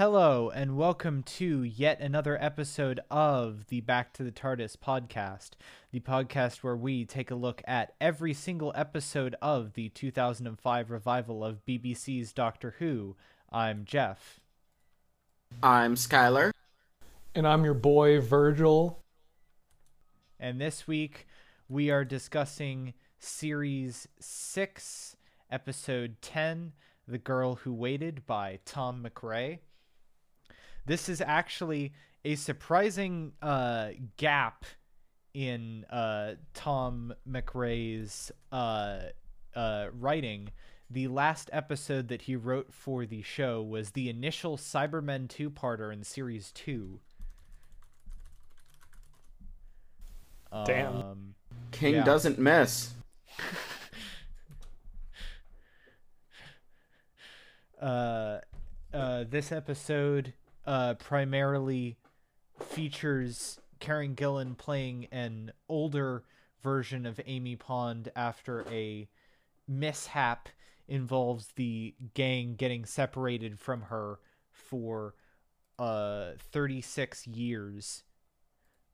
Hello, and welcome to yet another episode of the Back to the TARDIS podcast, the podcast where we take a look at every single episode of the 2005 revival of BBC's Doctor Who. I'm Jeff. I'm Skylar. And I'm your boy, Virgil. And this week we are discussing Series 6, Episode 10 The Girl Who Waited by Tom MacRae. This is actually a surprising uh, gap in uh, Tom MacRae's uh, uh, writing. The last episode that he wrote for the show was the initial Cybermen two parter in series two. Damn. Um, King Yeah. doesn't miss. uh, uh, this episode uh, primarily features Karen Gillan playing an older version of Amy Pond after a mishap involves the gang getting separated from her for uh 36 years.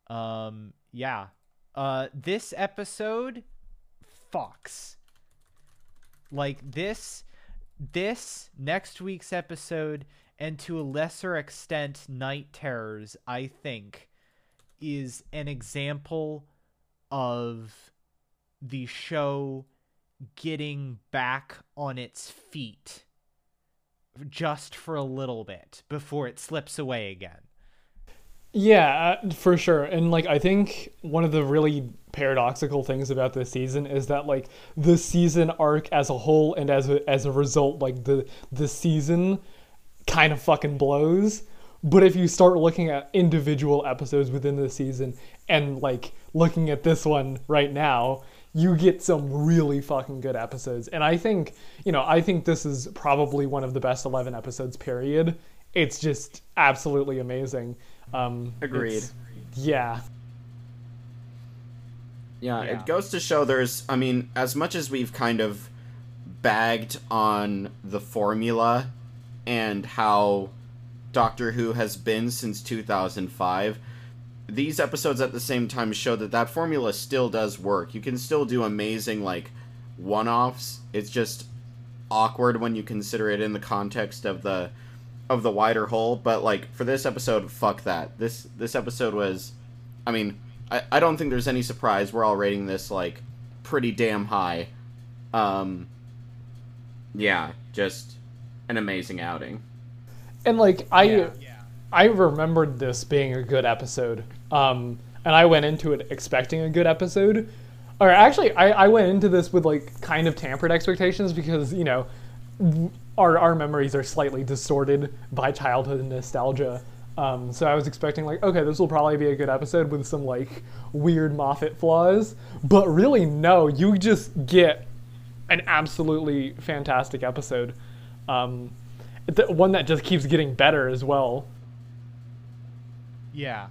Um yeah. Uh this episode fucks. Like this this next week's episode and to a lesser extent night terrors i think is an example of the show getting back on its feet just for a little bit before it slips away again Yeah, uh, for sure. And like I think one of the really paradoxical things about this season is that like the season arc as a whole and as a, as a result like the the season kind of fucking blows. But if you start looking at individual episodes within the season and like looking at this one right now, you get some really fucking good episodes. And I think, you know, I think this is probably one of the best 11 episodes period. It's just absolutely amazing. Um Agreed. Yeah. Yeah, Yeah. it goes to show there's, I mean, as much as we've kind of bagged on the formula and how Doctor Who has been since 2005, these episodes at the same time show that that formula still does work. You can still do amazing, like, one offs. It's just awkward when you consider it in the context of the of the wider whole but like for this episode fuck that this this episode was i mean I, I don't think there's any surprise we're all rating this like pretty damn high um yeah just an amazing outing And like I Yeah. I remembered this being a good episode. Um and I went into it expecting a good episode. Or actually I, I went into this with like kind of tampered expectations because, you know, our our memories are slightly distorted by childhood nostalgia. Um, so I was expecting like, okay, this will probably be a good episode with some like weird Moffat flaws, but really no, you just get an absolutely fantastic episode. Um, the one that just keeps getting better as well. Yeah.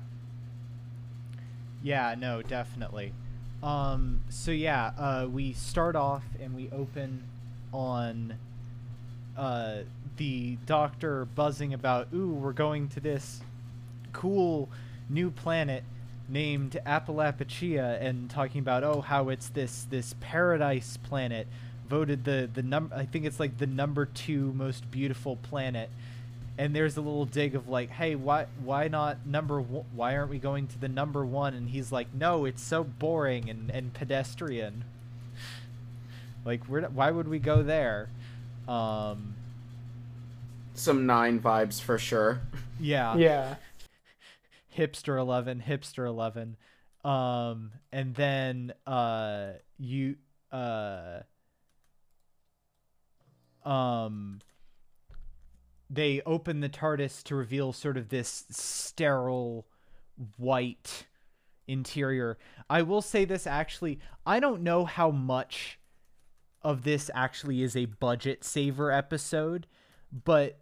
Yeah, no, definitely. Um so yeah, uh we start off and we open on uh the doctor buzzing about, "Ooh, we're going to this cool new planet named Apalapucia and talking about oh how it's this this paradise planet voted the the number I think it's like the number 2 most beautiful planet. And there's a little dig of like hey why why not number one, why aren't we going to the number 1 and he's like no it's so boring and and pedestrian. Like we're why would we go there? Um some nine vibes for sure. Yeah. Yeah. hipster 11 hipster 11 um and then uh you uh um they open the TARDIS to reveal sort of this sterile white interior. I will say this actually, I don't know how much of this actually is a budget saver episode, but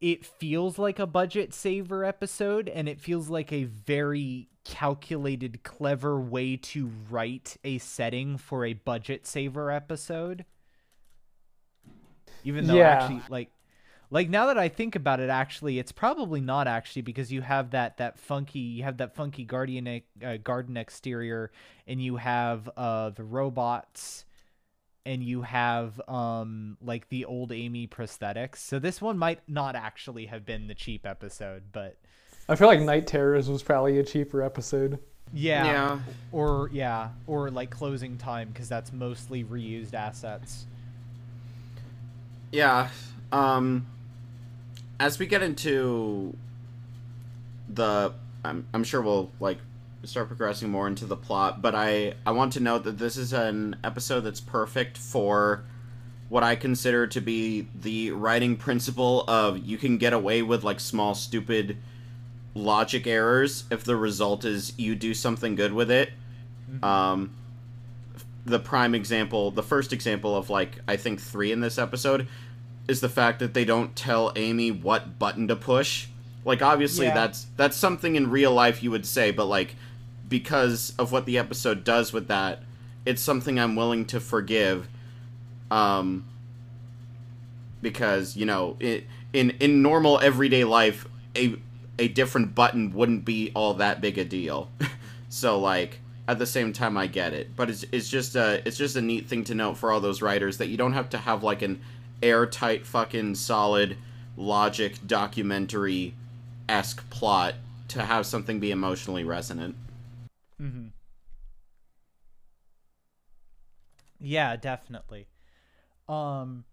it feels like a budget saver episode and it feels like a very calculated clever way to write a setting for a budget saver episode even though Yeah. actually like like now that I think about it, actually, it's probably not actually because you have that that funky you have that funky guardian uh, garden exterior, and you have uh the robots, and you have um like the old Amy prosthetics. So this one might not actually have been the cheap episode, but I feel like Night Terrors was probably a cheaper episode. yeah, Yeah. or yeah, or like closing time because that's mostly reused assets. Yeah. Um as we get into the I'm I'm sure we'll like start progressing more into the plot, but I I want to note that this is an episode that's perfect for what I consider to be the writing principle of you can get away with like small stupid logic errors if the result is you do something good with it. Um the prime example, the first example of like I think 3 in this episode is the fact that they don't tell Amy what button to push. Like obviously Yeah. that's that's something in real life you would say, but like because of what the episode does with that, it's something I'm willing to forgive. Um because, you know, it, in in normal everyday life a a different button wouldn't be all that big a deal. so like at the same time I get it, but it's it's just a it's just a neat thing to note for all those writers that you don't have to have like an airtight fucking solid logic documentary esque plot to have something be emotionally resonant. Mm-hmm. Yeah, definitely. Um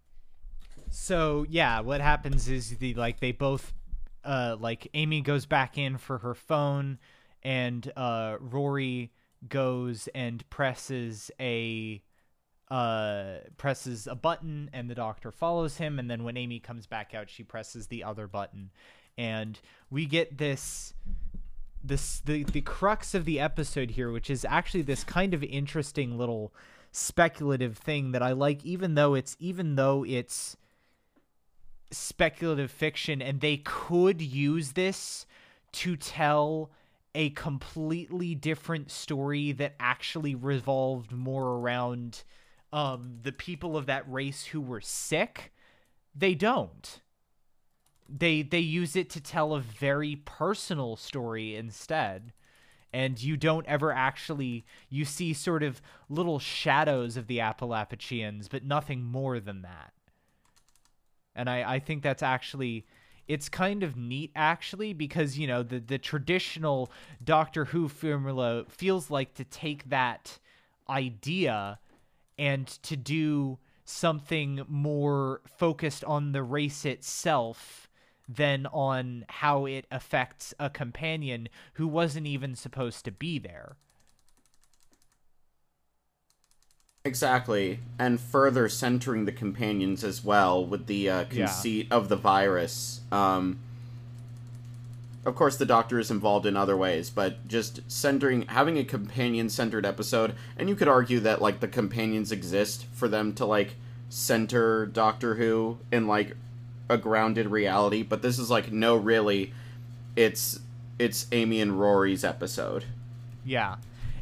so yeah, what happens is the like they both uh like Amy goes back in for her phone and uh Rory goes and presses a uh presses a button and the doctor follows him. And then when Amy comes back out she presses the other button. And we get this this the the crux of the episode here which is actually this kind of interesting little speculative thing that I like even though it's even though it's speculative fiction and they could use this to tell a completely different story that actually revolved more around um the people of that race who were sick they don't. They they use it to tell a very personal story instead. And you don't ever actually you see sort of little shadows of the Apalapucians but nothing more than that. And I, I think that's actually it's kind of neat actually because you know the the traditional Doctor Who formula feels like to take that idea and to do something more focused on the race itself than on how it affects a companion who wasn't even supposed to be there. Exactly, and further centering the companions as well with the uh, Yeah. conceit of the virus. Um, of course, the Doctor is involved in other ways, but just centering, having a companion-centered episode, and you could argue that like the companions exist for them to like center Doctor Who in like a grounded reality, but this is like no, really, it's it's Amy and Rory's episode. Yeah.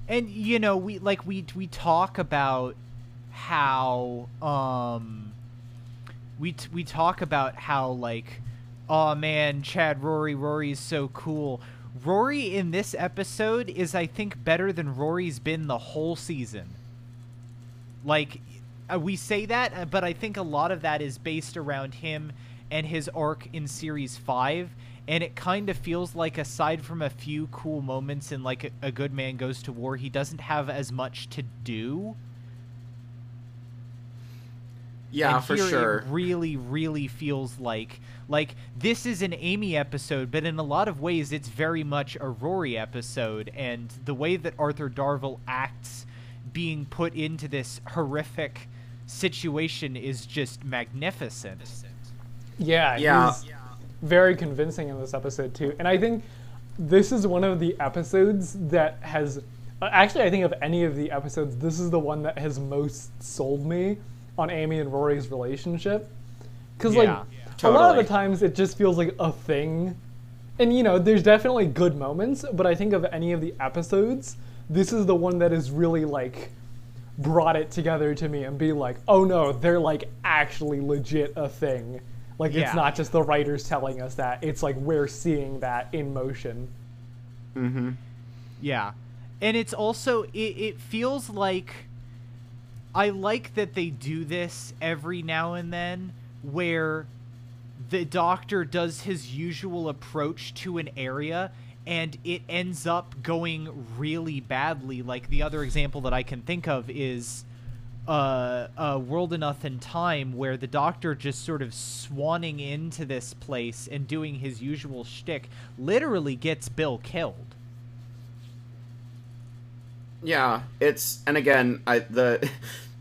And you know, we like we we talk about how um we t- we talk about how like oh man, Chad Rory Rory is so cool. Rory in this episode is I think better than Rory's been the whole season. Like uh, we say that, uh, but I think a lot of that is based around him and his arc in series 5 and it kind of feels like aside from a few cool moments in like a, a good man goes to war he doesn't have as much to do Yeah, and for sure. It really, really feels like like this is an Amy episode, but in a lot of ways, it's very much a Rory episode. And the way that Arthur Darvill acts, being put into this horrific situation, is just magnificent. Yeah, Yeah. he's very convincing in this episode too. And I think this is one of the episodes that has uh, actually I think of any of the episodes, this is the one that has most sold me on Amy and Rory's relationship. Cuz like Yeah. A lot of the times it just feels like a thing. And you know, there's definitely good moments, but I think of any of the episodes, this is the one that is really like brought it together to me and be like, oh no, they're like actually legit a thing. Like Yeah. it's not just the writers telling us that; it's like we're seeing that in motion. Mm-hmm. Yeah. And it's also it, it feels like I like that they do this every now and then where the doctor does his usual approach to an area and it ends up going really badly. Like the other example that I can think of is uh, uh, World Enough and Time, where the Doctor just sort of swanning into this place and doing his usual shtick, literally gets Bill killed. Yeah, it's and again, I the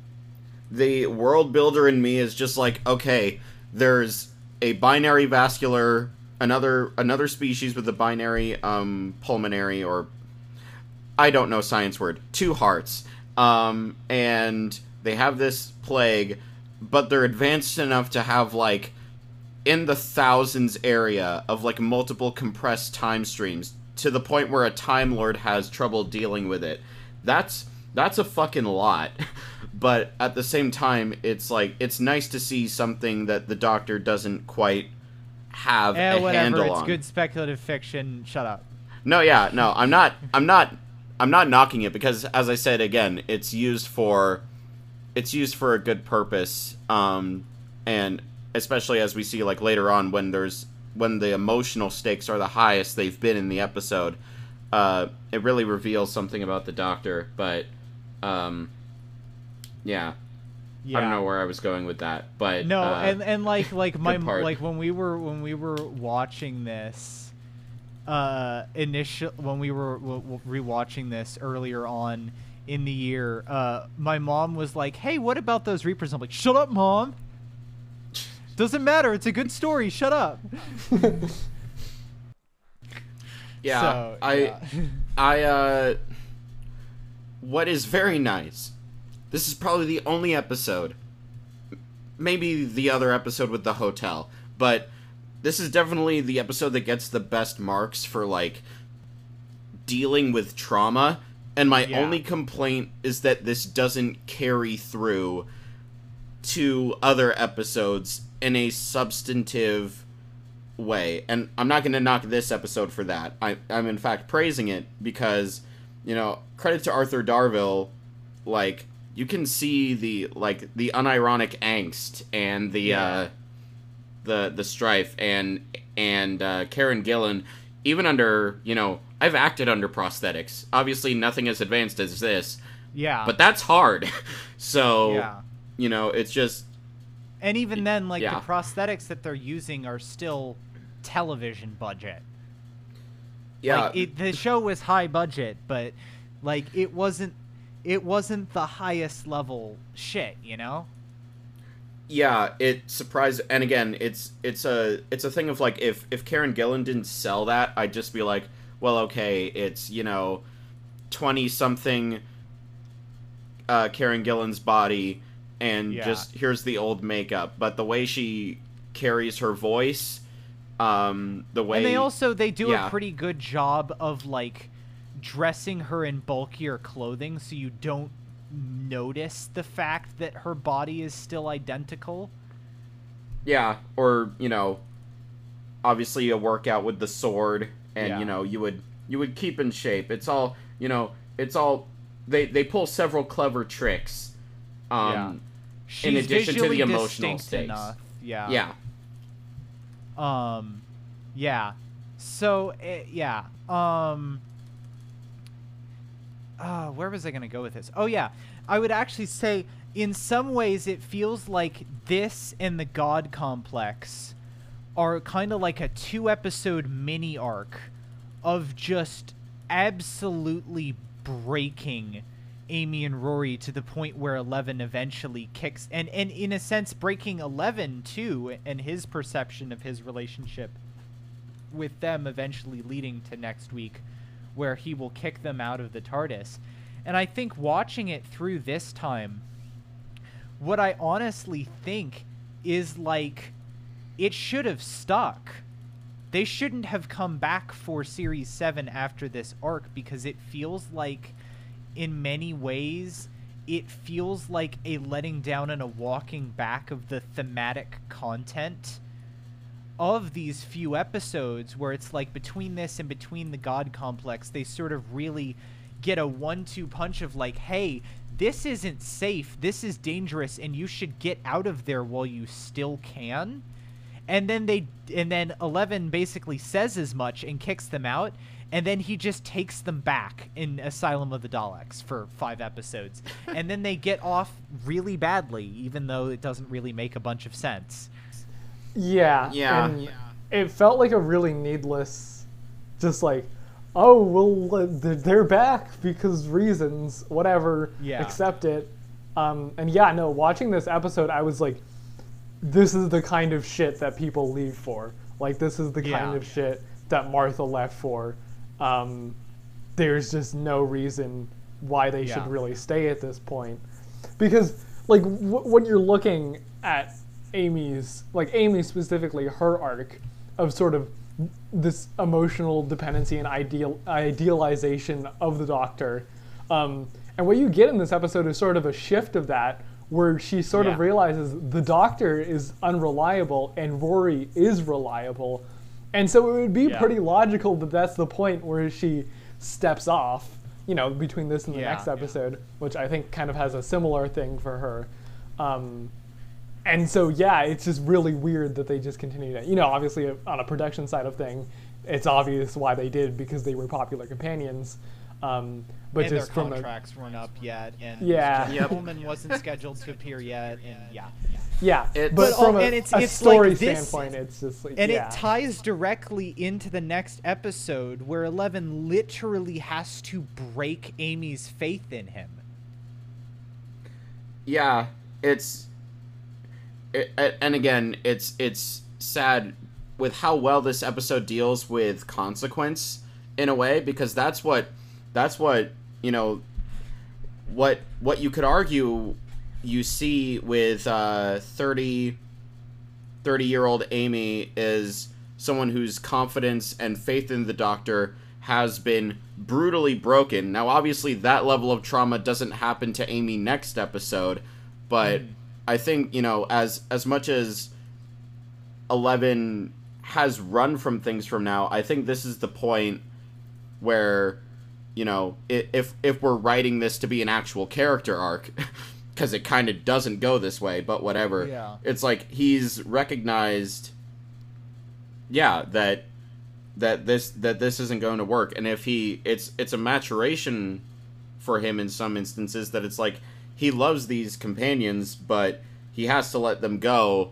the world builder in me is just like, okay, there's a binary vascular another another species with a binary um pulmonary or I don't know science word, two hearts. Um and they have this plague, but they're advanced enough to have like in the thousands area of like multiple compressed time streams to the point where a time lord has trouble dealing with it that's that's a fucking lot but at the same time it's like it's nice to see something that the doctor doesn't quite have Eh, a whatever. handle It's on good speculative fiction. Shut up. no yeah no i'm not i'm not i'm not knocking it because as i said again it's used for it's used for a good purpose um and especially as we see like later on when there's when the emotional stakes are the highest they've been in the episode uh it really reveals something about the doctor but um yeah, Yeah. i don't know where i was going with that but No, uh, and and like like my part. like when we were when we were watching this, uh, initial when we were w- w- rewatching this earlier on in the year, uh, my mom was like, "Hey, what about those Reapers?" I'm like, "Shut up, mom. Doesn't matter. It's a good story. Shut up." yeah So, i yeah. I uh what is very nice. This is probably the only episode maybe the other episode with the hotel, but this is definitely the episode that gets the best marks for like dealing with trauma and my Yeah. only complaint is that this doesn't carry through to other episodes in a substantive way. And I'm not going to knock this episode for that. I, I'm in fact praising it because, you know, credit to Arthur Darvill, like you can see the like the unironic angst and the Yeah. uh, the the strife and and uh, Karen Gillan, even under you know I've acted under prosthetics. Obviously, nothing as advanced as this, yeah. but that's hard. so yeah. you know, it's just And even then, like Yeah. the prosthetics that they're using are still television budget. Yeah. like it, the show was high budget but like it wasn't it wasn't the highest level shit you know yeah it surprised and again it's it's a it's a thing of like if if karen gillan didn't sell that i'd just be like well okay it's you know 20 something uh karen gillan's body and Yeah. just here's the old makeup but the way she carries her voice um the way and they also they do yeah. a pretty good job of like dressing her in bulkier clothing so you don't notice the fact that her body is still identical Yeah, or you know, obviously a workout with the sword, and Yeah. you know you would you would keep in shape. It's all you know. It's all they they pull several clever tricks. Um, Yeah. she's addition to the emotional stakes. enough yeah yeah, Um, yeah. So eh, yeah. Um. Uh, where was I gonna go with this? Oh yeah, I would actually say in some ways it feels like this and the God Complex are kind of like a two-episode mini arc of just absolutely breaking Amy and Rory to the point where Eleven eventually kicks and and in a sense breaking Eleven too and his perception of his relationship with them eventually leading to next week where he will kick them out of the TARDIS. And I think watching it through this time what I honestly think is like it should have stuck. They shouldn't have come back for series 7 after this arc because it feels like in many ways it feels like a letting down and a walking back of the thematic content of these few episodes where it's like between this and between the God complex, they sort of really get a one-two punch of like, hey, this isn't safe, this is dangerous, and you should get out of there while you still can. And then they and then Eleven basically says as much and kicks them out, and then he just takes them back in Asylum of the Daleks for five episodes, and then they get off really badly, even though it doesn't really make a bunch of sense. Yeah. Yeah. and It felt like a really needless, just like, oh well, they're- they're back because reasons, whatever. Yeah. Accept it. Um, and yeah, no. Watching this episode, I was like, this is the kind of shit that people leave for. Like this is the kind Yeah. of shit that Martha left for. Um, there's just no reason why they Yeah. should really stay at this point because like w- when you're looking at Amy's like Amy specifically her arc of sort of this emotional dependency and ideal idealization of the doctor um, and what you get in this episode is sort of a shift of that where she sort of realizes the doctor is unreliable and Rory is reliable. And so it would be Yeah. pretty logical that that's the point where she steps off you know between this and the Yeah. next episode which i think kind of has a similar thing for her. Um, and so yeah it's just really weird that they just continue to you know obviously on a production side of thing it's obvious why they did because they were popular companions. Um, but and their just from a contracts weren't up yet, and Yeah. Jeff Yep. Pullman wasn't scheduled to appear yet, and yeah. yeah It's- but But from a, and it's- a it's story like this- standpoint it's just like And yeah. it ties directly into the next episode where Eleven literally has to break Amy's faith in him. yeah it's it, and again it's it's sad with how well this episode deals with consequence in a way because that's what that's what you know what what you could argue you see with uh 30 30 year old amy is someone whose confidence and faith in the doctor has been brutally broken. Now obviously that level of trauma doesn't happen to amy next episode but i think you know as as much as 11 has run from things from now i think this is the point where you know if if we're writing this to be an actual character arc because it kind of doesn't go this way but whatever. Yeah. it's like he's recognized yeah that that this that this isn't going to work. And if he it's it's a maturation for him in some instances that it's like he loves these companions but he has to let them go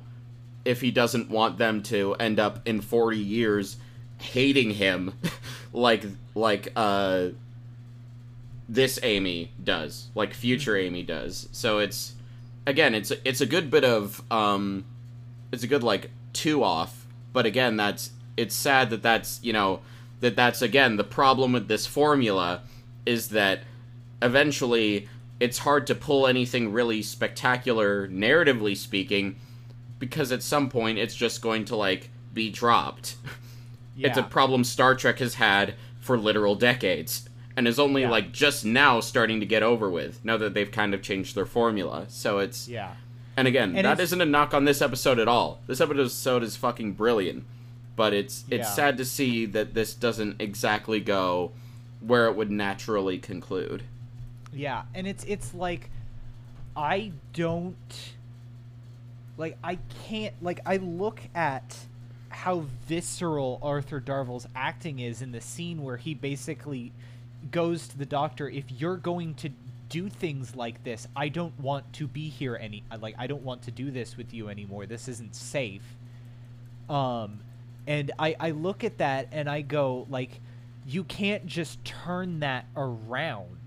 if he doesn't want them to end up in 40 years hating him. Like like uh this Amy does, like future Amy does. So it's again, it's a, it's a good bit of um it's a good like two off, but again, that's it's sad that that's, you know, that that's again the problem with this formula is that eventually it's hard to pull anything really spectacular narratively speaking because at some point it's just going to like be dropped. Yeah. It's a problem Star Trek has had for literal decades and is only Yeah. like just now starting to get over with now that they've kind of changed their formula. So it's yeah. and again, And that isn't a knock on this episode at all. This episode is fucking brilliant. But it's it's Yeah. sad to see that this doesn't exactly go where it would naturally conclude. Yeah, and it's it's like I don't like I can't like I look at how visceral Arthur Darvill's acting is in the scene where he basically goes to the doctor if you're going to do things like this I don't want to be here any like I don't want to do this with you anymore. This isn't safe. Um and I I look at that and I go like you can't just turn that around.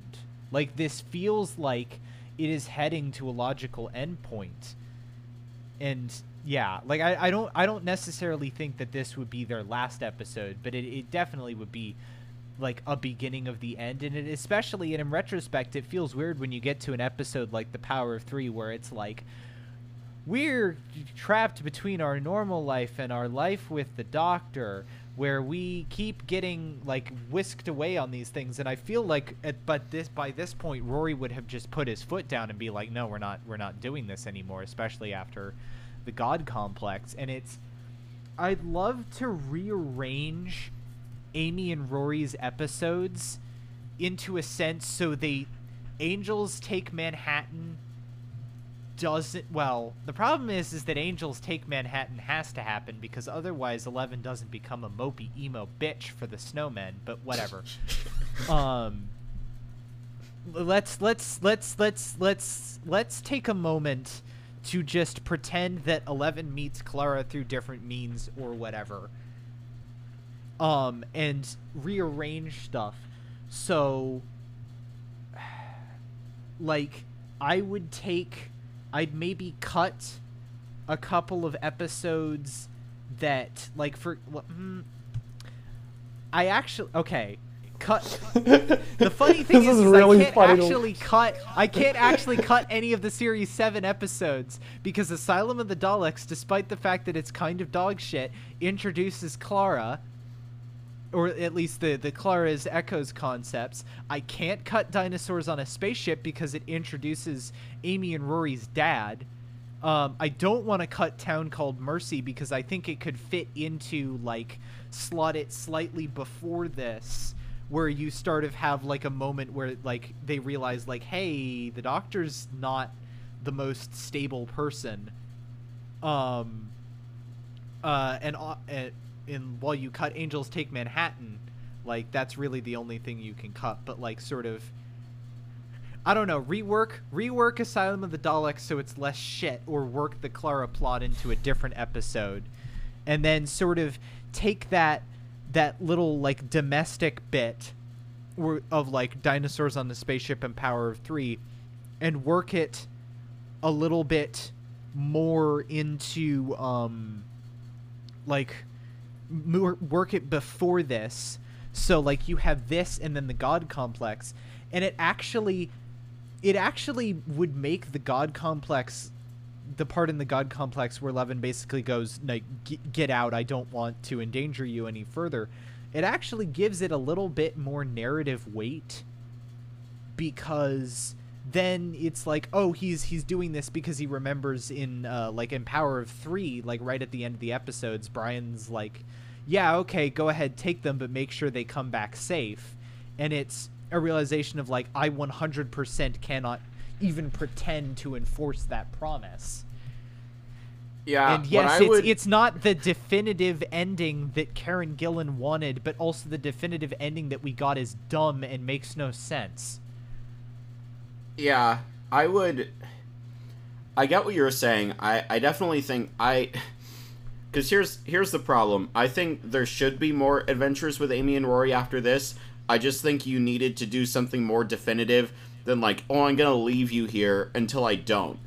Like this feels like it is heading to a logical endpoint. And yeah like I, I don't i don't necessarily think that this would be their last episode but it, it definitely would be like a beginning of the end and it especially and in retrospect it feels weird when you get to an episode like the power of three where it's like we're trapped between our normal life and our life with the doctor where we keep getting like whisked away on these things and i feel like at, but this by this point rory would have just put his foot down and be like no we're not we're not doing this anymore especially after the god complex and it's I'd love to rearrange Amy and Rory's episodes into a sense so they Angels take Manhattan doesn't well the problem is is that angels take manhattan has to happen because otherwise 11 doesn't become a mopey emo bitch for the snowmen but whatever. Um let's let's let's let's let's let's take a moment to just pretend that 11 meets clara through different means or whatever um and rearrange stuff. So like i would take I'd maybe cut a couple of episodes that like for mm, I actually okay cut the funny thing is, is really I can't to- actually cut I can't actually cut any of the series 7 episodes because Asylum of the Daleks despite the fact that it's kind of dog shit introduces Clara or at least the the Clara's Echoes concepts. I can't cut dinosaurs on a spaceship because it introduces Amy and Rory's dad. Um, I don't want to cut Town Called Mercy because I think it could fit into like slot it slightly before this, where you start of have like a moment where like they realize like, hey, the Doctor's not the most stable person. Um, uh, and uh, in while you cut Angels Take Manhattan, like that's really the only thing you can cut. But like sort of, I don't know, rework rework Asylum of the Daleks so it's less shit, or work the Clara plot into a different episode, and then sort of take that that little like domestic bit of like dinosaurs on the spaceship and Power of Three, and work it a little bit more into um like work it before this. So like you have this and then the god complex. And it actually it actually would make the god complex the part in the god complex where Levin basically goes like get out. I don't want to endanger you any further. It actually gives it a little bit more narrative weight because then it's like oh he's he's doing this because he remembers in uh, like in power of three like right at the end of the episodes brian's like yeah okay go ahead take them but make sure they come back safe and it's a realization of like i 100% cannot even pretend to enforce that promise Yeah, and yes, it's, would, it's not the definitive ending that Karen Gillan wanted, but also the definitive ending that we got is dumb and makes no sense. yeah, I would. I get what you're saying. I I definitely think I. Because here's here's the problem. I think there should be more adventures with Amy and Rory after this. I just think you needed to do something more definitive than like, oh, I'm gonna leave you here until I don't.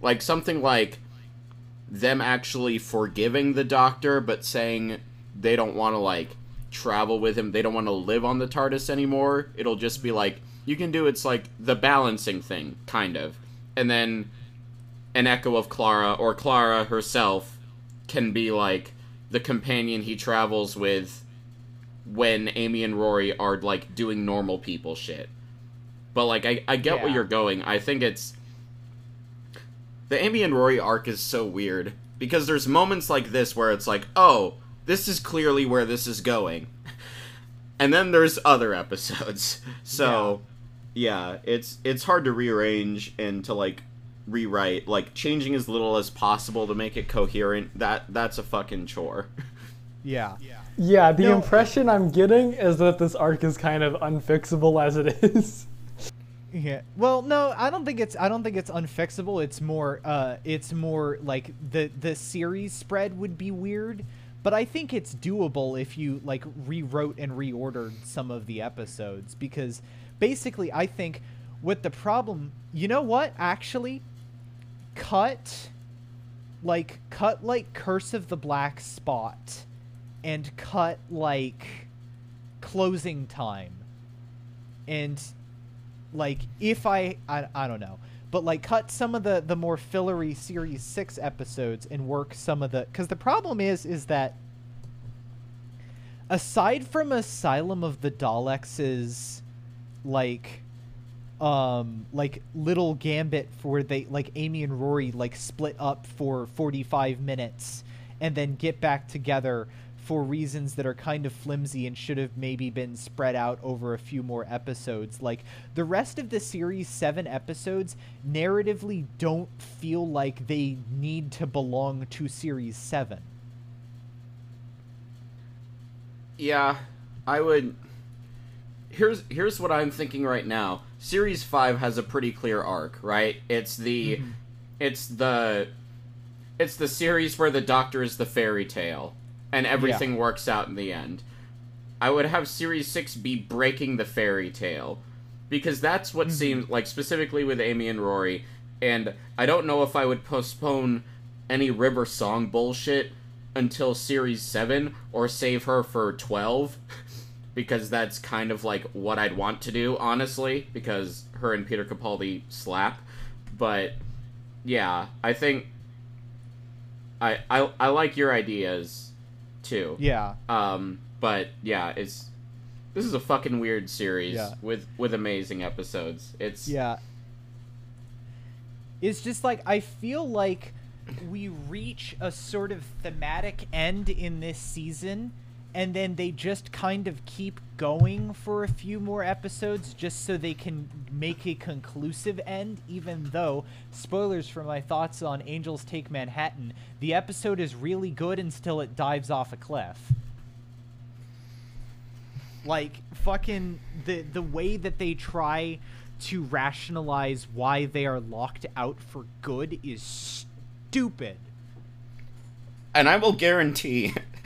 Like something like them actually forgiving the doctor, but saying they don't want to like travel with him. They don't want to live on the TARDIS anymore. It'll just be like you can do. It's like the balancing thing, kind of, and then an echo of Clara or Clara herself can be like the companion he travels with when Amy and Rory are like doing normal people shit. But like I, I get where you're going. I think it's the Amy and Rory arc is so weird because there's moments like this where it's like, oh, this is clearly where this is going, and then there's other episodes. So, yeah, it's it's hard to rearrange and to like rewrite, like changing as little as possible to make it coherent. That that's a fucking chore. Yeah. Yeah, the No. impression I'm getting is that this arc is kind of unfixable as it is. Yeah. Well, no, I don't think it's I don't think it's unfixable. It's more uh it's more like the the series spread would be weird, but I think it's doable if you like rewrote and reordered some of the episodes because basically I think what the problem, you know what? Actually, cut like cut like Curse of the Black Spot and cut like closing time. And like if I, I I don't know, but like cut some of the the more fillery series 6 episodes and work some of the cuz the problem is is that aside from Asylum of the Daleks' like um like little gambit for they like Amy and Rory like split up for 45 minutes and then get back together for reasons that are kind of flimsy and should have maybe been spread out over a few more episodes. Like the rest of the series, seven episodes, narratively don't feel like they need to belong to series seven. Yeah, I would. Here's here's what I'm thinking right now. Series five has a pretty clear arc, right? It's the, Mm-hmm. it's the, it's the series where the Doctor is the fairy tale, and everything works out in the end. I would have Series six be breaking the fairy tale, because that's what seems like specifically with Amy and Rory. And I don't know if I would postpone any River Song bullshit until Series 7 or save her for 12 because that's kind of like what I'd want to do, honestly, because her and Peter Capaldi slap. But yeah, I think I I, I like your ideas too. Yeah. Um, but yeah, it's this is a fucking weird series Yeah. with with amazing episodes. It's Yeah. It's just like I feel like we reach a sort of thematic end in this season and then they just kind of keep going for a few more episodes just so they can make a conclusive end even though spoilers for my thoughts on Angels Take Manhattan the episode is really good until it dives off a cliff like fucking the the way that they try to rationalize why they are locked out for good is stupid. and I will guarantee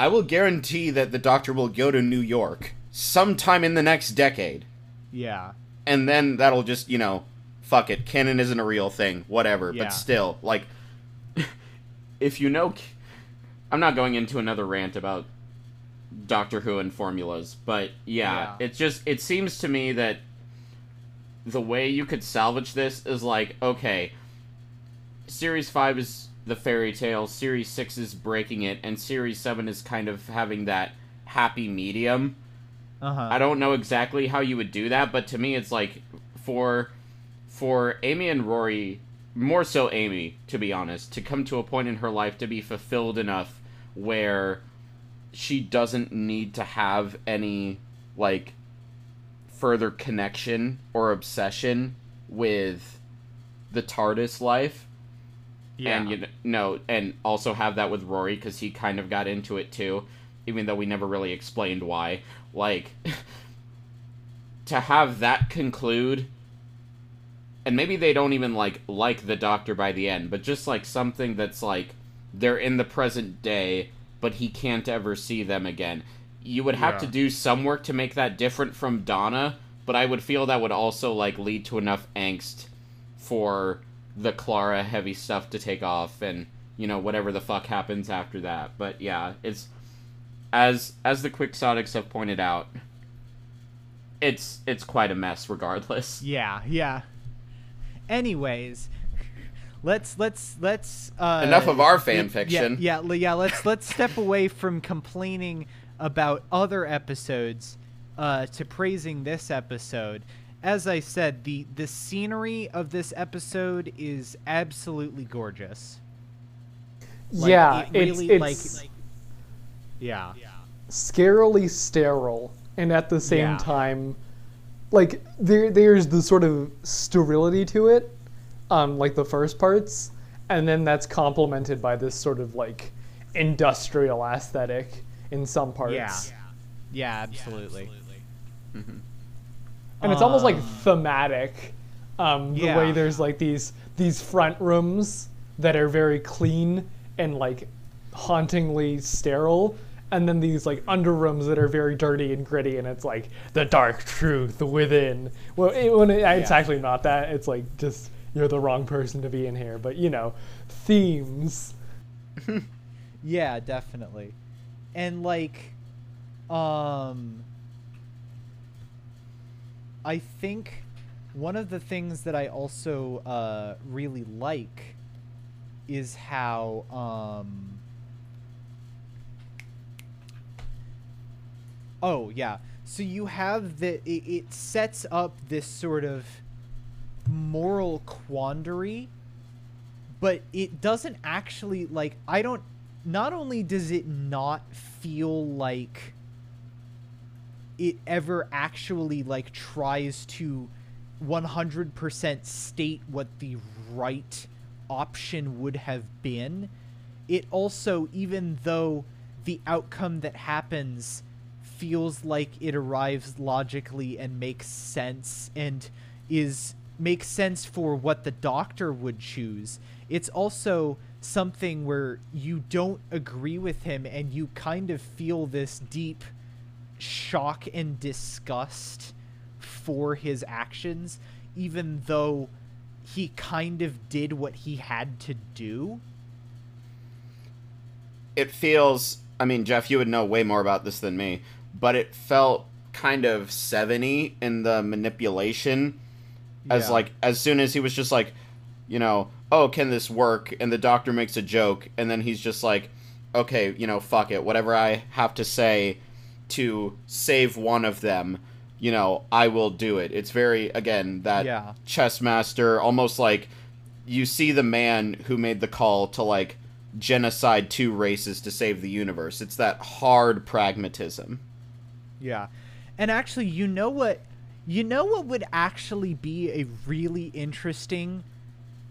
I will guarantee that the doctor will go to New York sometime in the next decade. Yeah. And then that'll just, you know, fuck it. Canon isn't a real thing. Whatever. Yeah. But still, like if you know I'm not going into another rant about Doctor Who and formulas, but yeah, Yeah. it just it seems to me that the way you could salvage this is like, okay, series 5 is the fairy tale, series 6 is breaking it, and series 7 is kind of having that happy medium. Uh-huh. I don't know exactly how you would do that, but to me it's like for for Amy and Rory, more so Amy, to be honest, to come to a point in her life to be fulfilled enough where she doesn't need to have any like further connection or obsession with the TARDIS life yeah. and you know, and also have that with Rory because he kind of got into it too, even though we never really explained why. Like, to have that conclude, and maybe they don't even like like the Doctor by the end, but just like something that's like they're in the present day, but he can't ever see them again. You would have Yeah. to do some work to make that different from Donna, but I would feel that would also like lead to enough angst for the Clara heavy stuff to take off and you know whatever the fuck happens after that. But yeah, it's as as the Quixotics have pointed out, it's it's quite a mess regardless. yeah, yeah. Anyways, let's let's let's uh Enough of our fan yeah, fiction. Yeah, yeah, yeah, let's let's step away from complaining about other episodes uh to praising this episode. As I said, the the scenery of this episode is absolutely gorgeous. Like, yeah, it it's really, it's like- Yeah. scarily sterile, and at the same Yeah. time, like there there's the sort of sterility to it, um, like the first parts, and then that's complemented by this sort of like industrial aesthetic in some parts. Yeah. Yeah, absolutely. And it's almost like Um, thematic. Um, the yeah. way there's like these these front rooms that are very clean and like hauntingly sterile, and then these like under rooms that are very dirty and gritty, and it's like the dark truth within. Well, it, when it, it's Yeah. actually not that. It's like just you're the wrong person to be in here. But you know, themes. Yeah, definitely. And like um I think one of the things that I also uh really like is how um Oh, yeah. So you have the it, it sets up this sort of moral quandary but it doesn't actually like I don't not only does it not feel like it ever actually like tries to 100% state what the right option would have been it also even though the outcome that happens feels like it arrives logically and makes sense and is makes sense for what the doctor would choose it's also something where you don't agree with him and you kind of feel this deep shock and disgust for his actions even though he kind of did what he had to do it feels i mean jeff you would know way more about this than me but it felt kind of 70 in the manipulation as Yeah. like as soon as he was just like you know oh can this work and the doctor makes a joke and then he's just like okay you know fuck it whatever i have to say to save one of them you know i will do it it's very again that Yeah. chess master almost like you see the man who made the call to like genocide two races to save the universe it's that hard pragmatism Yeah. And actually, you know what? You know what would actually be a really interesting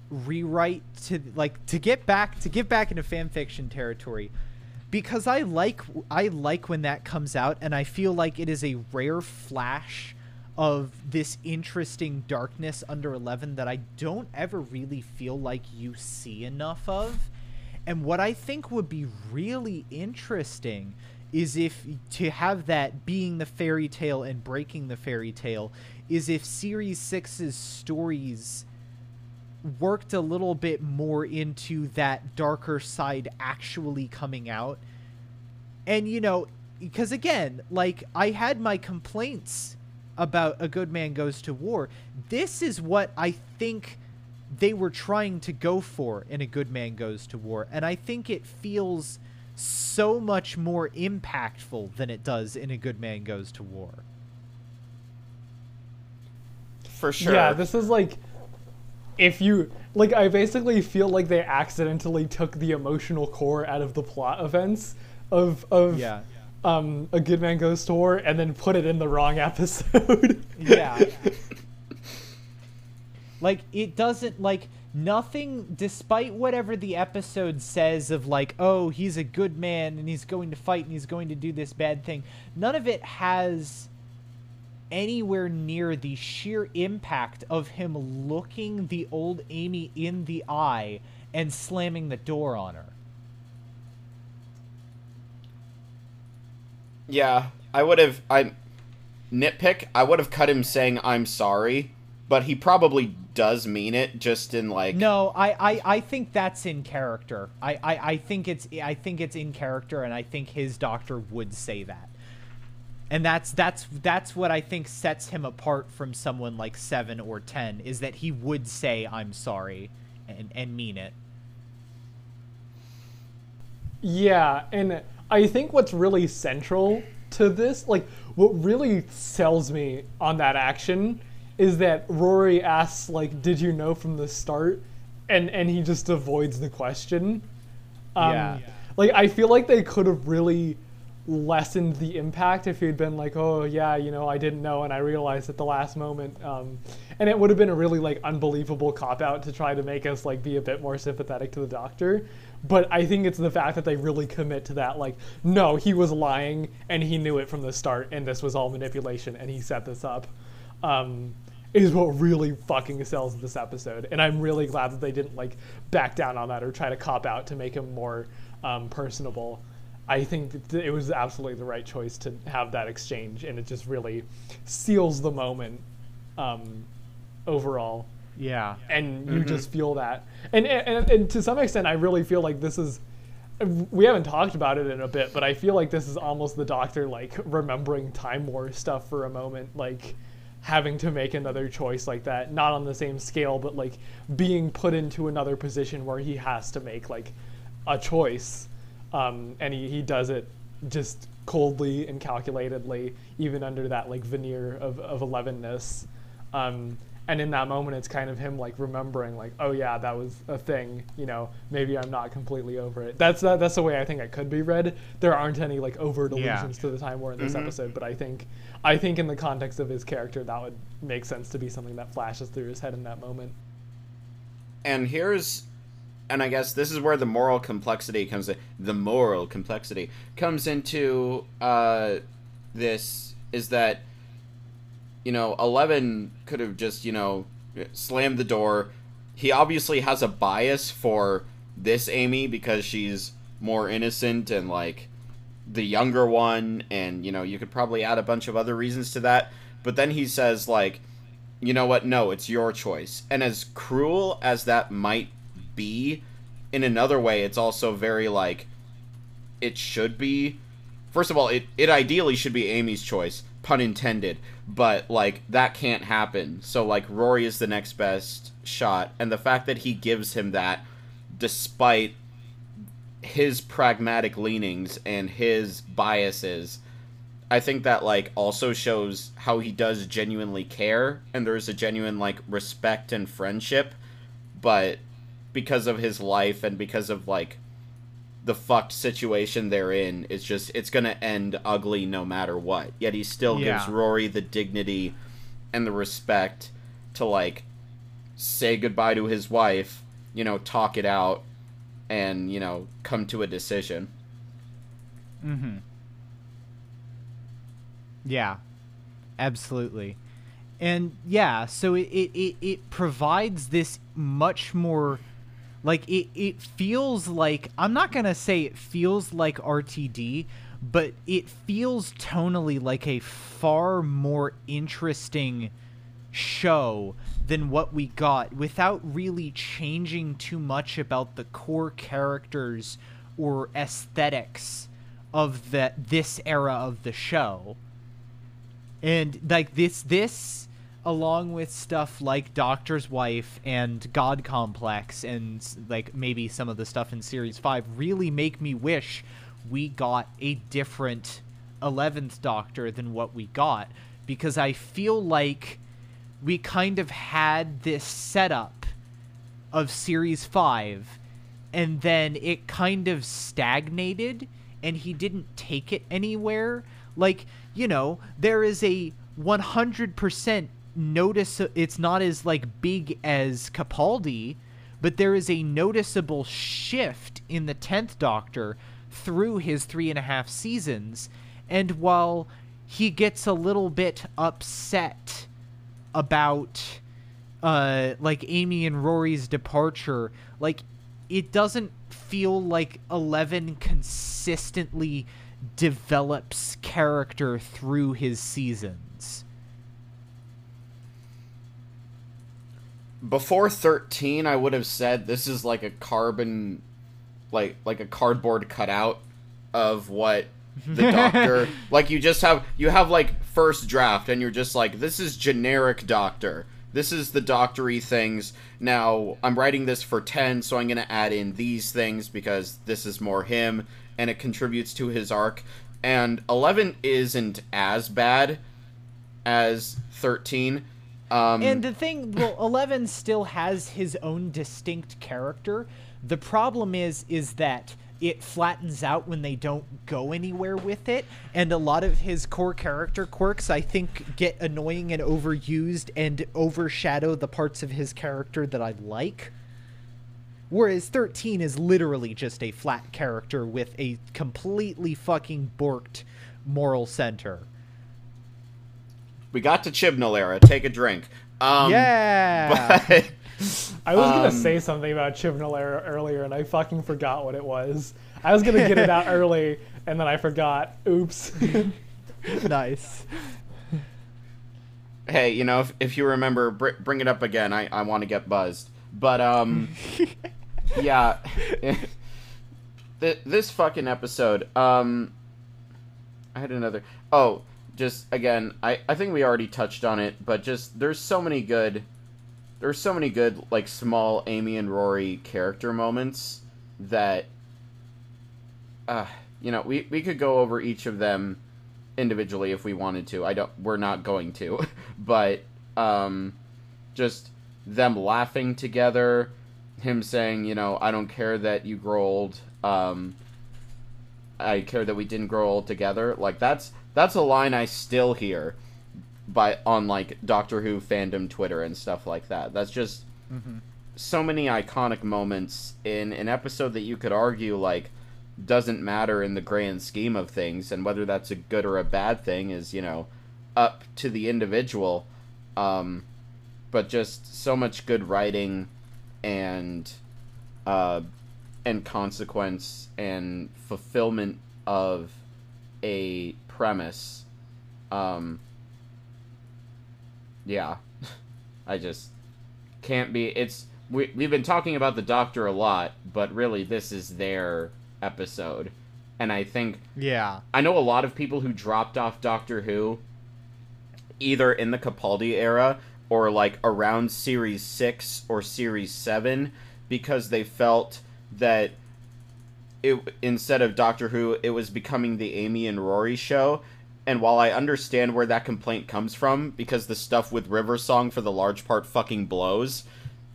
rewrite to like to get back to get back into fan fiction territory because I like I like when that comes out and I feel like it is a rare flash of this interesting darkness under 11 that I don't ever really feel like you see enough of. And what I think would be really interesting is if to have that being the fairy tale and breaking the fairy tale is if series 6's stories worked a little bit more into that darker side actually coming out. And you know, because again, like I had my complaints about A Good Man Goes to War. This is what I think they were trying to go for in A Good Man Goes to War. And I think it feels so much more impactful than it does in A Good Man Goes to War. for sure Yeah, this is like if you like I basically feel like they accidentally took the emotional core out of the plot events of of Yeah. um a good man goes to war and then put it in the wrong episode. Yeah. like it doesn't like nothing despite whatever the episode says of like oh he's a good man and he's going to fight and he's going to do this bad thing none of it has anywhere near the sheer impact of him looking the old Amy in the eye and slamming the door on her Yeah, I would have. I nitpick. I would have cut him saying I'm sorry, but he probably does mean it. Just in like, No, I, I, I think that's in character. I, I, I think it's I think it's in character, and I think his doctor would say that. And that's that's that's what I think sets him apart from someone like seven or ten is that he would say I'm sorry and and mean it. Yeah, and I think what's really central to this, like what really sells me on that action is that Rory asks like did you know from the start and and he just avoids the question. Um, Yeah. Like I feel like they could have really lessened the impact if he'd been like, "Oh yeah, you know, I didn't know and I realized at the last moment." Um, and it would have been a really like unbelievable cop out to try to make us like be a bit more sympathetic to the doctor. But I think it's the fact that they really commit to that like, no, he was lying and he knew it from the start and this was all manipulation and he set this up. Um, is what really fucking sells this episode, and I'm really glad that they didn't like back down on that or try to cop out to make him more um, personable. I think it was absolutely the right choice to have that exchange, and it just really seals the moment um, overall. Yeah. And you just feel that, and, and and to some extent, I really feel like this is. We haven't talked about it in a bit, but I feel like this is almost the Doctor like remembering Time War stuff for a moment, like having to make another choice like that, not on the same scale, but like being put into another position where he has to make like a choice um, and he, he does it just coldly and calculatedly, even under that like veneer of of elevenness. Um, and in that moment it's kind of him like remembering like oh yeah that was a thing you know maybe i'm not completely over it that's that, that's the way i think it could be read there aren't any like overt Yeah. allusions to the time war in this Mhm. episode but i think i think in the context of his character that would make sense to be something that flashes through his head in that moment and here's and i guess this is where the moral complexity comes in the moral complexity comes into uh this is that you know 11 could have just you know slammed the door. He obviously has a bias for this amy because she's more innocent and like the younger one and you know you could probably add a bunch of other reasons to that. But then he says like you know what? No it's your choice. And as cruel as that might be in another way it's also very like it should be. First of all it, it ideally should be amy's choice pun intended but like that can't happen. So like rory is the next best shot and the fact that he gives him that despite his pragmatic leanings and his biases I think that like also shows how he does genuinely care and there's a genuine like respect and friendship but because of his life and because of like the fucked situation they're in it's just it's to end ugly no matter what yet he still Yeah. gives Rory the dignity and the respect to like say goodbye to his wife you know talk it out and you know come to a decision Mm-hmm. Yeah, absolutely. And yeah, so it, it, it, it provides this much more like it, it feels like I'm not gonna say it feels like RTD, but it feels tonally like a far more interesting show than what we got without really changing too much about the core characters or aesthetics of that this era of the show. And like this this along with stuff like doctor's wife and god complex and like maybe some of the stuff in series 5 really make me wish we got a different 11th doctor than what we got. Because i feel like we kind of had this setup of series 5 and then it kind of stagnated and he didn't take it anywhere. Like you know there is a 100% notice it's not as like big as capaldi but there is a noticeable shift in the 10th doctor through his three and a half seasons. And while he gets a little bit upset about uh like Amy and Rory's departure like it doesn't feel like 11 consistently develops character through his seasons before 13 i would have said this is like a carbon like like a cardboard cutout of what the doctor like you just have you have like first draft and you're just like this is generic doctor. This is the doctory things. Now i'm writing this for 10 so i'm going to add in these things because this is more him and it contributes to his arc. And 11 isn't as bad as 13 um and the thing well 11 still has his own distinct character. The problem is is that it flattens out when they don't go anywhere with it. And a lot of his core character quirks i think get annoying and overused and overshadow the parts of his character that i like. Whereas 13 is literally just a flat character with a completely fucking borked moral center we got to Chibnall era. Take a drink. Um, yeah But I was gonna Um, say something about Chibnall era earlier, and I fucking forgot what it was. I was gonna get it out early, and then I forgot. Oops. nice hey, you know, if, if you remember, br- bring it up again. I, I want to get buzzed. But um, yeah, this fucking episode. Um, I had another. Oh, just again, I I think we already touched on it, but just there's so many good. There's so many good like small Amy and Rory character moments that. Uh, you know, we we could go over each of them individually if we wanted to. I don't. We're not going to, but um, just them laughing together, him saying, you know, I don't care that you grow old. Um, I care that we didn't grow old together. Like that's that's a line I still hear by on like Doctor Who fandom Twitter and stuff like that. That's just so many iconic moments in an episode that you could argue like doesn't matter in the grand scheme of things and whether that's a good or a bad thing is, you know, up to the individual. Um but just so much good writing and uh and consequence and fulfillment of a premise um yeah i just can't be it's we, we've been talking about the doctor a lot but really this is their episode and i think Yeah. I know a lot of people who dropped off Doctor Who either in the Capaldi era or like around series 6 or series 7 because they felt that it instead of Doctor Who it was becoming the Amy and Rory show and while I understand where that complaint comes from because the stuff with River Song for the large part fucking blows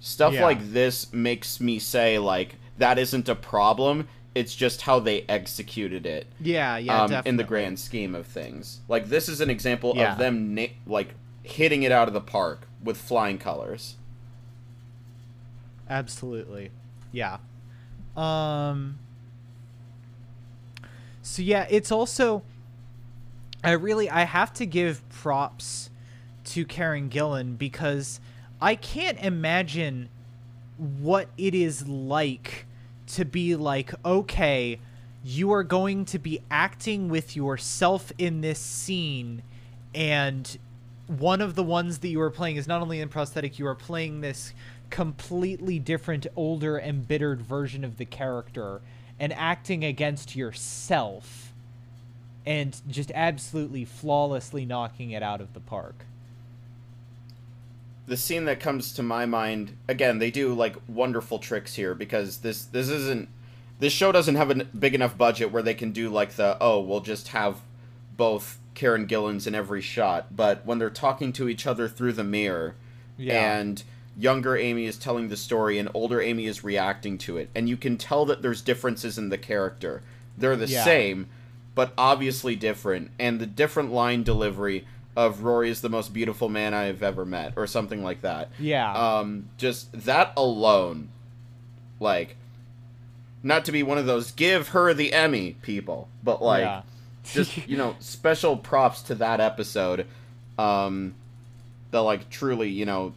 stuff Yeah. like this makes me say like that isn't a problem it's just how they executed it Yeah, yeah, um, definitely. in the grand scheme of things. Like this is an example Yeah. of them na- like hitting it out of the park with flying colors. Absolutely. Yeah. Um So yeah, it's also I really I have to give props to Karen Gillan because I can't imagine what it is like to be like, okay, you are going to be acting with yourself in this scene and one of the ones that you are playing is not only in prosthetic you are playing this completely different older embittered version of the character and acting against yourself and just absolutely flawlessly knocking it out of the park The scene that comes to my mind again, they do like wonderful tricks here because this this isn't this show doesn't have a big enough budget where they can do like the oh we'll just have both Karen Gillan's in every shot, but when they're talking to each other through the mirror, Yeah. and younger Amy is telling the story and older Amy is reacting to it, and you can tell that there's differences in the character. They're the Yeah. same, but obviously different, and the different line delivery of Rory is the most beautiful man I have ever met, or something like that. yeah Um, just that alone, like, not to be one of those give her the Emmy people, but like, yeah. just you know, special props to that episode. Um, that like truly, you know,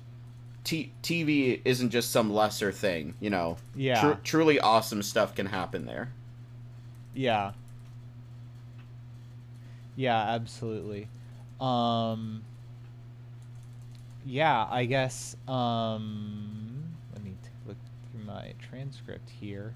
t- TV isn't just some lesser thing. You know, Yeah. Tru- truly awesome stuff can happen there. Yeah. Yeah, absolutely. Um Yeah, I guess um let me take a look through my transcript here.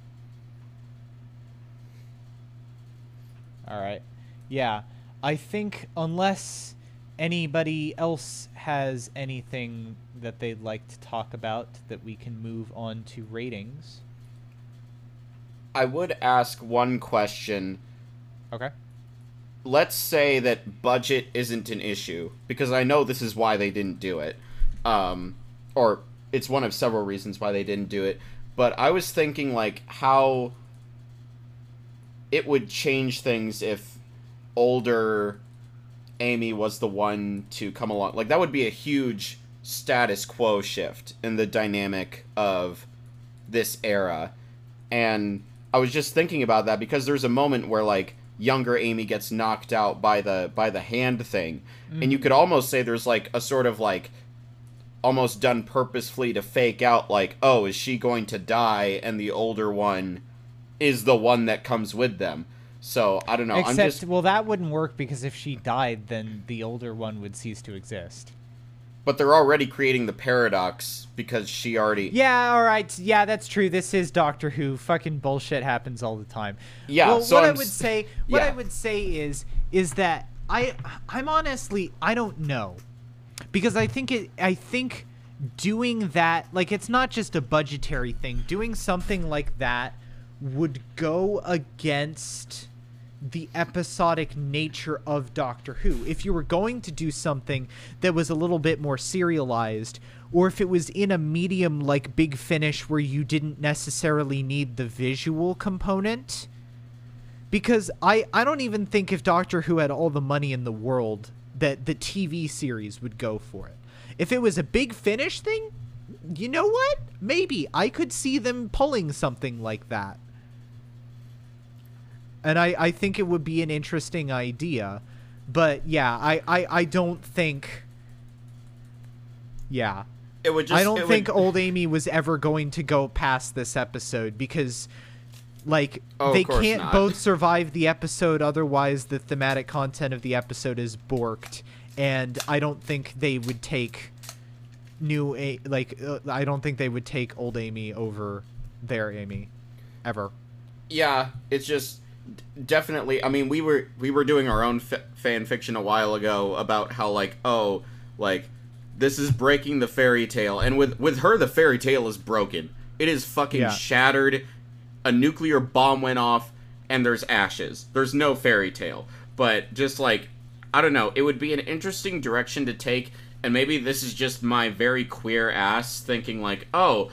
All right. Yeah. I think unless anybody else has anything that they'd like to talk about that we can move on to ratings. I would ask one question. Okay. let's say that budget isn't an issue because I know this is why they didn't do it, um, or it's one of several reasons why they didn't do it. But I was thinking like how it would change things if older Amy was the one to come along. Like that would be a huge status quo shift in the dynamic of this era. And I was just thinking about that because there's a moment where like younger Amy gets knocked out by the by the hand thing. And you mm. could almost say there's like a sort of like almost done purposefully to fake out like, oh, is she going to die and the older one is the one that comes with them. So, I don't know. I'm Except, just well, that wouldn't work because if she died, then the older one would cease to exist. but they're already creating the paradox because she already Yeah, all right. Yeah, that's true. This is Doctor Who. Fucking bullshit happens all the time. Yeah, Well, so what i I'm would say, what I would say is, is that I, I'm honestly, I don't know, because I think it, I think doing that, like, it's not just a budgetary thing. Doing something like that would go against the episodic nature of Doctor Who. If you were going to do something that was a little bit more serialized, or if it was in a medium like Big Finish where you didn't necessarily need the visual component, because I, I don't even think if Doctor Who had all the money in the world that the TV series would go for it. If it was a Big Finish thing, you know what? Maybe I could see them pulling something like that and I, I think it would be an interesting idea but yeah i i, I don't think yeah It would just. i don't think would, old amy was ever going to go past this episode because like Oh, they can't not. both survive the episode otherwise the thematic content of the episode is borked and i don't think they would take new a like uh, i don't think they would take old amy over their amy ever Yeah, it's just definitely. I mean, we were we were doing our own f- fan fiction a while ago about how like oh like this is breaking the fairy tale, and with with her the fairy tale is broken. It is fucking Yeah. shattered. A nuclear bomb went off, and there's ashes. There's no fairy tale, but just like I don't know, it would be an interesting direction to take. And maybe this is just my very queer ass thinking like, oh,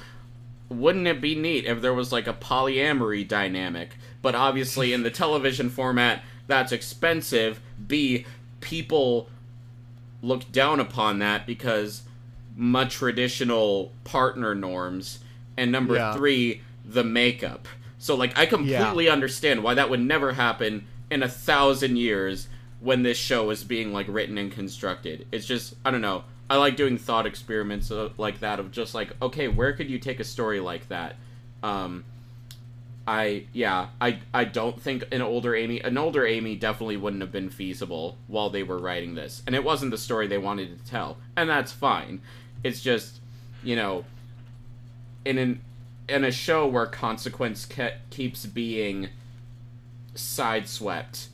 wouldn't it be neat if there was like a polyamory dynamic? But obviously, in the television format, that's expensive. B, people look down upon that because much traditional partner norms. And number Yeah. three, the makeup. So, like, I completely understand why that would never happen in a thousand years when this show is being, like, written and constructed. It's just, I don't know. I like doing thought experiments uh, like that of just like, okay, where could you take a story like that? Um, I yeah, I I don't think an older Amy, an older Amy definitely wouldn't have been feasible while they were writing this, and it wasn't the story they wanted to tell, and that's fine. It's just, you know, in an in a show where consequence ke- keeps being sideswept,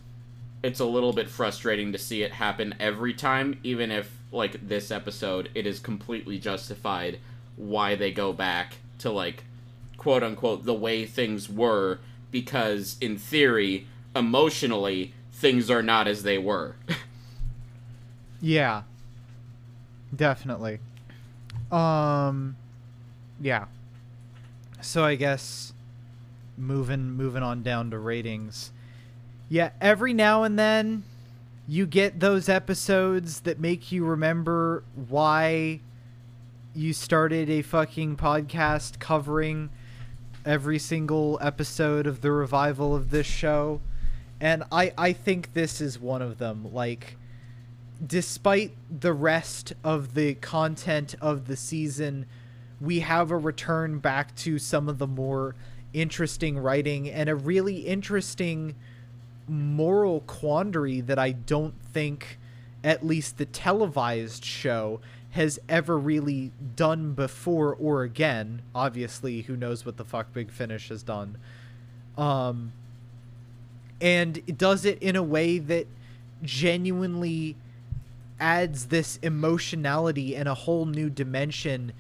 it's a little bit frustrating to see it happen every time, even if like this episode, it is completely justified why they go back to like quote unquote the way things were because in theory emotionally things are not as they were Yeah. Definitely. Um yeah. So I guess moving moving on down to ratings. Yeah, every now and then you get those episodes that make you remember why you started a fucking podcast covering every single episode of the revival of this show. And I I think this is one of them. Like despite the rest of the content of the season, we have a return back to some of the more interesting writing and a really interesting moral quandary that I don't think at least the televised show has ever really done before or again. Obviously, who knows what the fuck Big Finish has done. Um and it does it in a way that genuinely adds this emotionality and a whole new dimension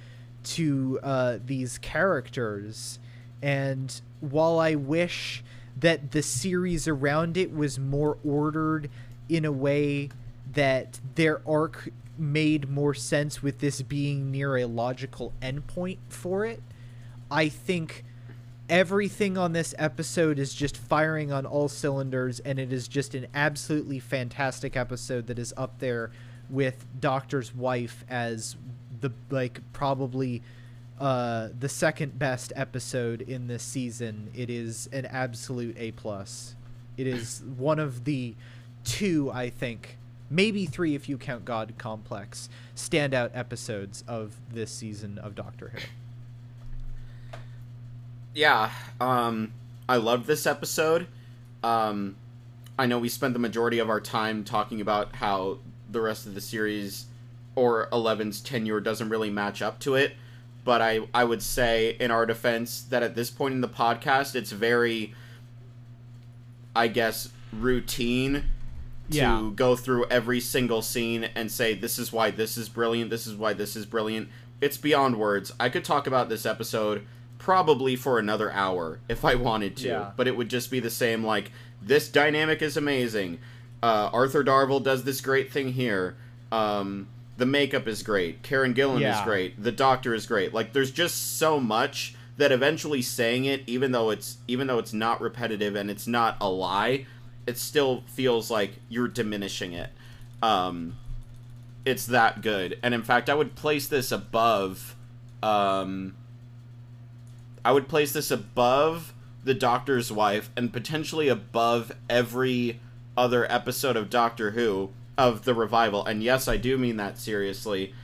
to uh, these characters. And while I wish that the series around it was more ordered in a way that their arc made more sense with this being near a logical endpoint for it, I think everything on this episode is just firing on all cylinders and it is just an absolutely fantastic episode that is up there with Doctor's wife as the like probably uh the second best episode in this season. It is an absolute A plus. It is one of the two, I think, maybe three if you count God Complex, standout episodes of this season of Doctor Who. yeah um i loved this episode um i know we spent the majority of our time talking about how the rest of the series or 11's tenure doesn't really match up to it but i i would say in our defense that at this point in the podcast it's very i guess routine to go through every single scene and say this is why this is brilliant this is why this is brilliant it's beyond words i could talk about this episode probably for another hour if i wanted to Yeah. but it would just be the same like this dynamic is amazing. Uh, Arthur Darvill does this great thing here. Um, the makeup is great. Karen Gillan is great. The Doctor is great. Like there's just so much that eventually saying it, even though it's even though it's not repetitive and it's not a lie, it still feels like you're diminishing it. Um, it's that good, and in fact, I would place this above. Um, I would place this above the Doctor's Wife and potentially above every other episode of Doctor Who of the revival. And yes, I do mean that seriously,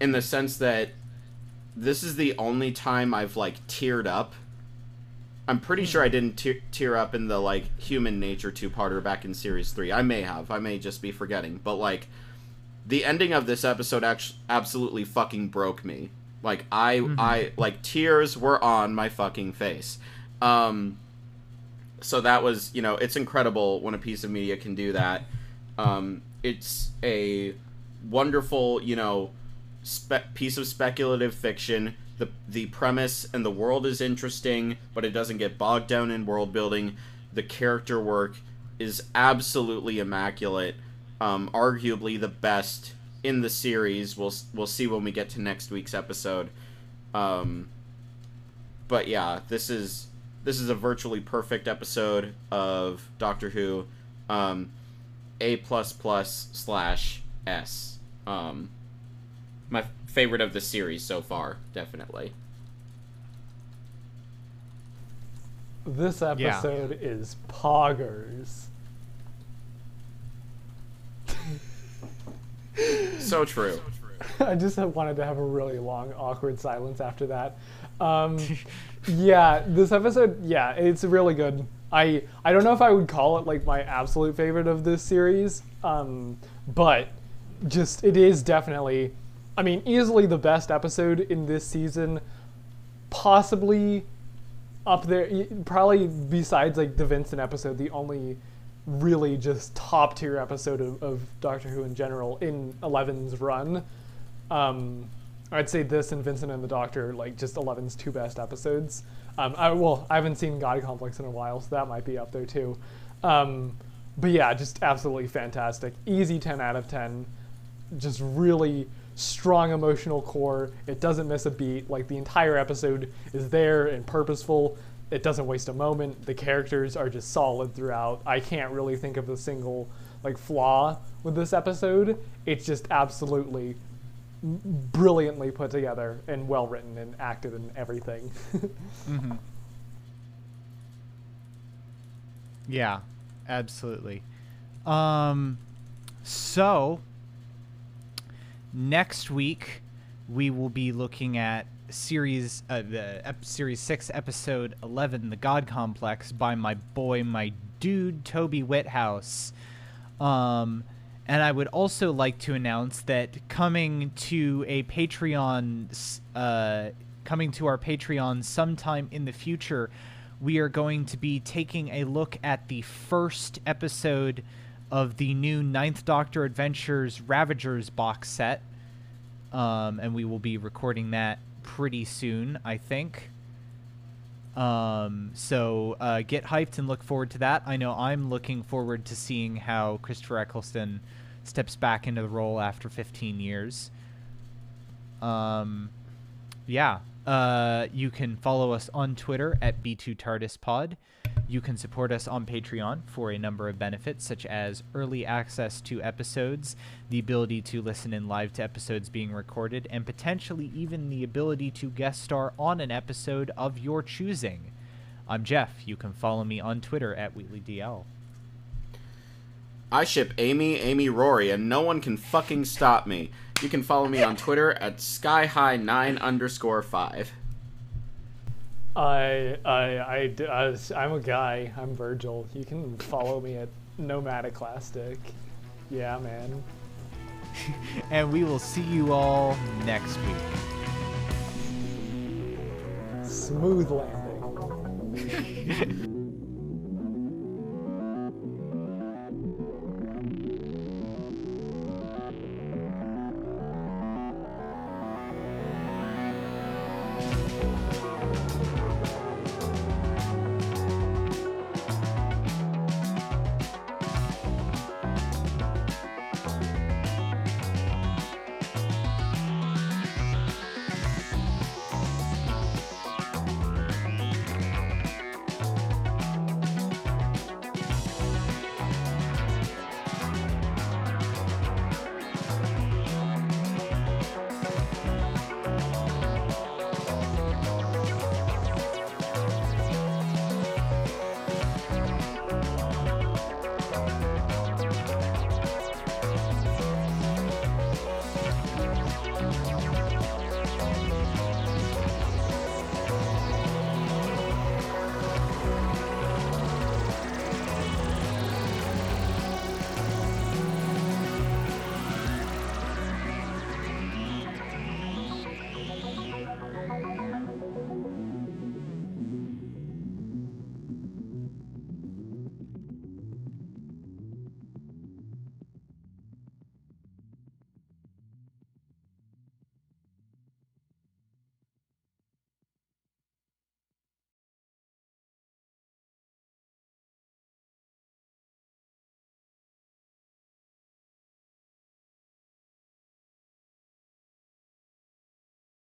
in the sense that this is the only time I've like teared up. I'm pretty sure I didn't te- tear up in the like Human Nature two-parter back in series three. I may have. I may just be forgetting. But like, the ending of this episode actually absolutely fucking broke me. Like I I like tears were on my fucking face. Um so that was, you know, it's incredible when a piece of media can do that. Um it's a wonderful, you know, spe- piece of speculative fiction. The the premise and the world is interesting, but it doesn't get bogged down in world building. The character work is absolutely immaculate. Um, arguably the best in the series. We'll we'll see when we get to next week's episode. Um, but yeah, this is this is a virtually perfect episode of Doctor Who. Um, a plus plus slash S. Um, my favorite of the series so far, definitely. This episode is poggers. So true. I just wanted to have a really long, awkward silence after that. Um, yeah, this episode, yeah, it's really good. I I don't know if I would call it like my absolute favorite of this series, um, but just it is definitely, I mean, easily the best episode in this season. Possibly up there, probably besides like the Vincent episode, the only really just top tier episode of, of Doctor Who in general in Eleven's run. Um, I'd say this and Vincent and the Doctor, like just Eleven's two best episodes. Um, I, well, I haven't seen God Complex in a while, so that might be up there too. Um, but yeah, just absolutely fantastic. Easy 10 out of 10. Just really strong emotional core. It doesn't miss a beat. Like the entire episode is there and purposeful. It doesn't waste a moment. The characters are just solid throughout. I can't really think of a single like flaw with this episode. It's just absolutely brilliantly put together and well written and acted and everything. Yeah, absolutely. Um, so next week we will be looking at series uh, the ep- series six episode eleven, the God Complex, by my boy, my dude, Toby Whithouse. Um, and I would also like to announce that coming to a Patreon, uh, coming to our Patreon sometime in the future, we are going to be taking a look at the first episode of the new Ninth Doctor Adventures Ravagers box set. Um, and we will be recording that pretty soon, I think. Um, so uh, get hyped and look forward to that. I know I'm looking forward to seeing how Christopher Eccleston steps back into the role after 15 years. Um, yeah. Uh, you can follow us on Twitter at B2TARDISPod. You can support us on Patreon for a number of benefits, such as early access to episodes, the ability to listen in live to episodes being recorded, and potentially even the ability to guest star on an episode of your choosing. I'm Jeff. You can follow me on Twitter at WheatleyDL. I ship Amy, Amy Rory, and no one can fucking stop me. You can follow me on Twitter at skyhigh9 underscore 5. I, I, I, I I'm a guy. I'm Virgil. You can follow me at Nomadiclastic. Yeah, man. And we will see you all next week. Smooth landing.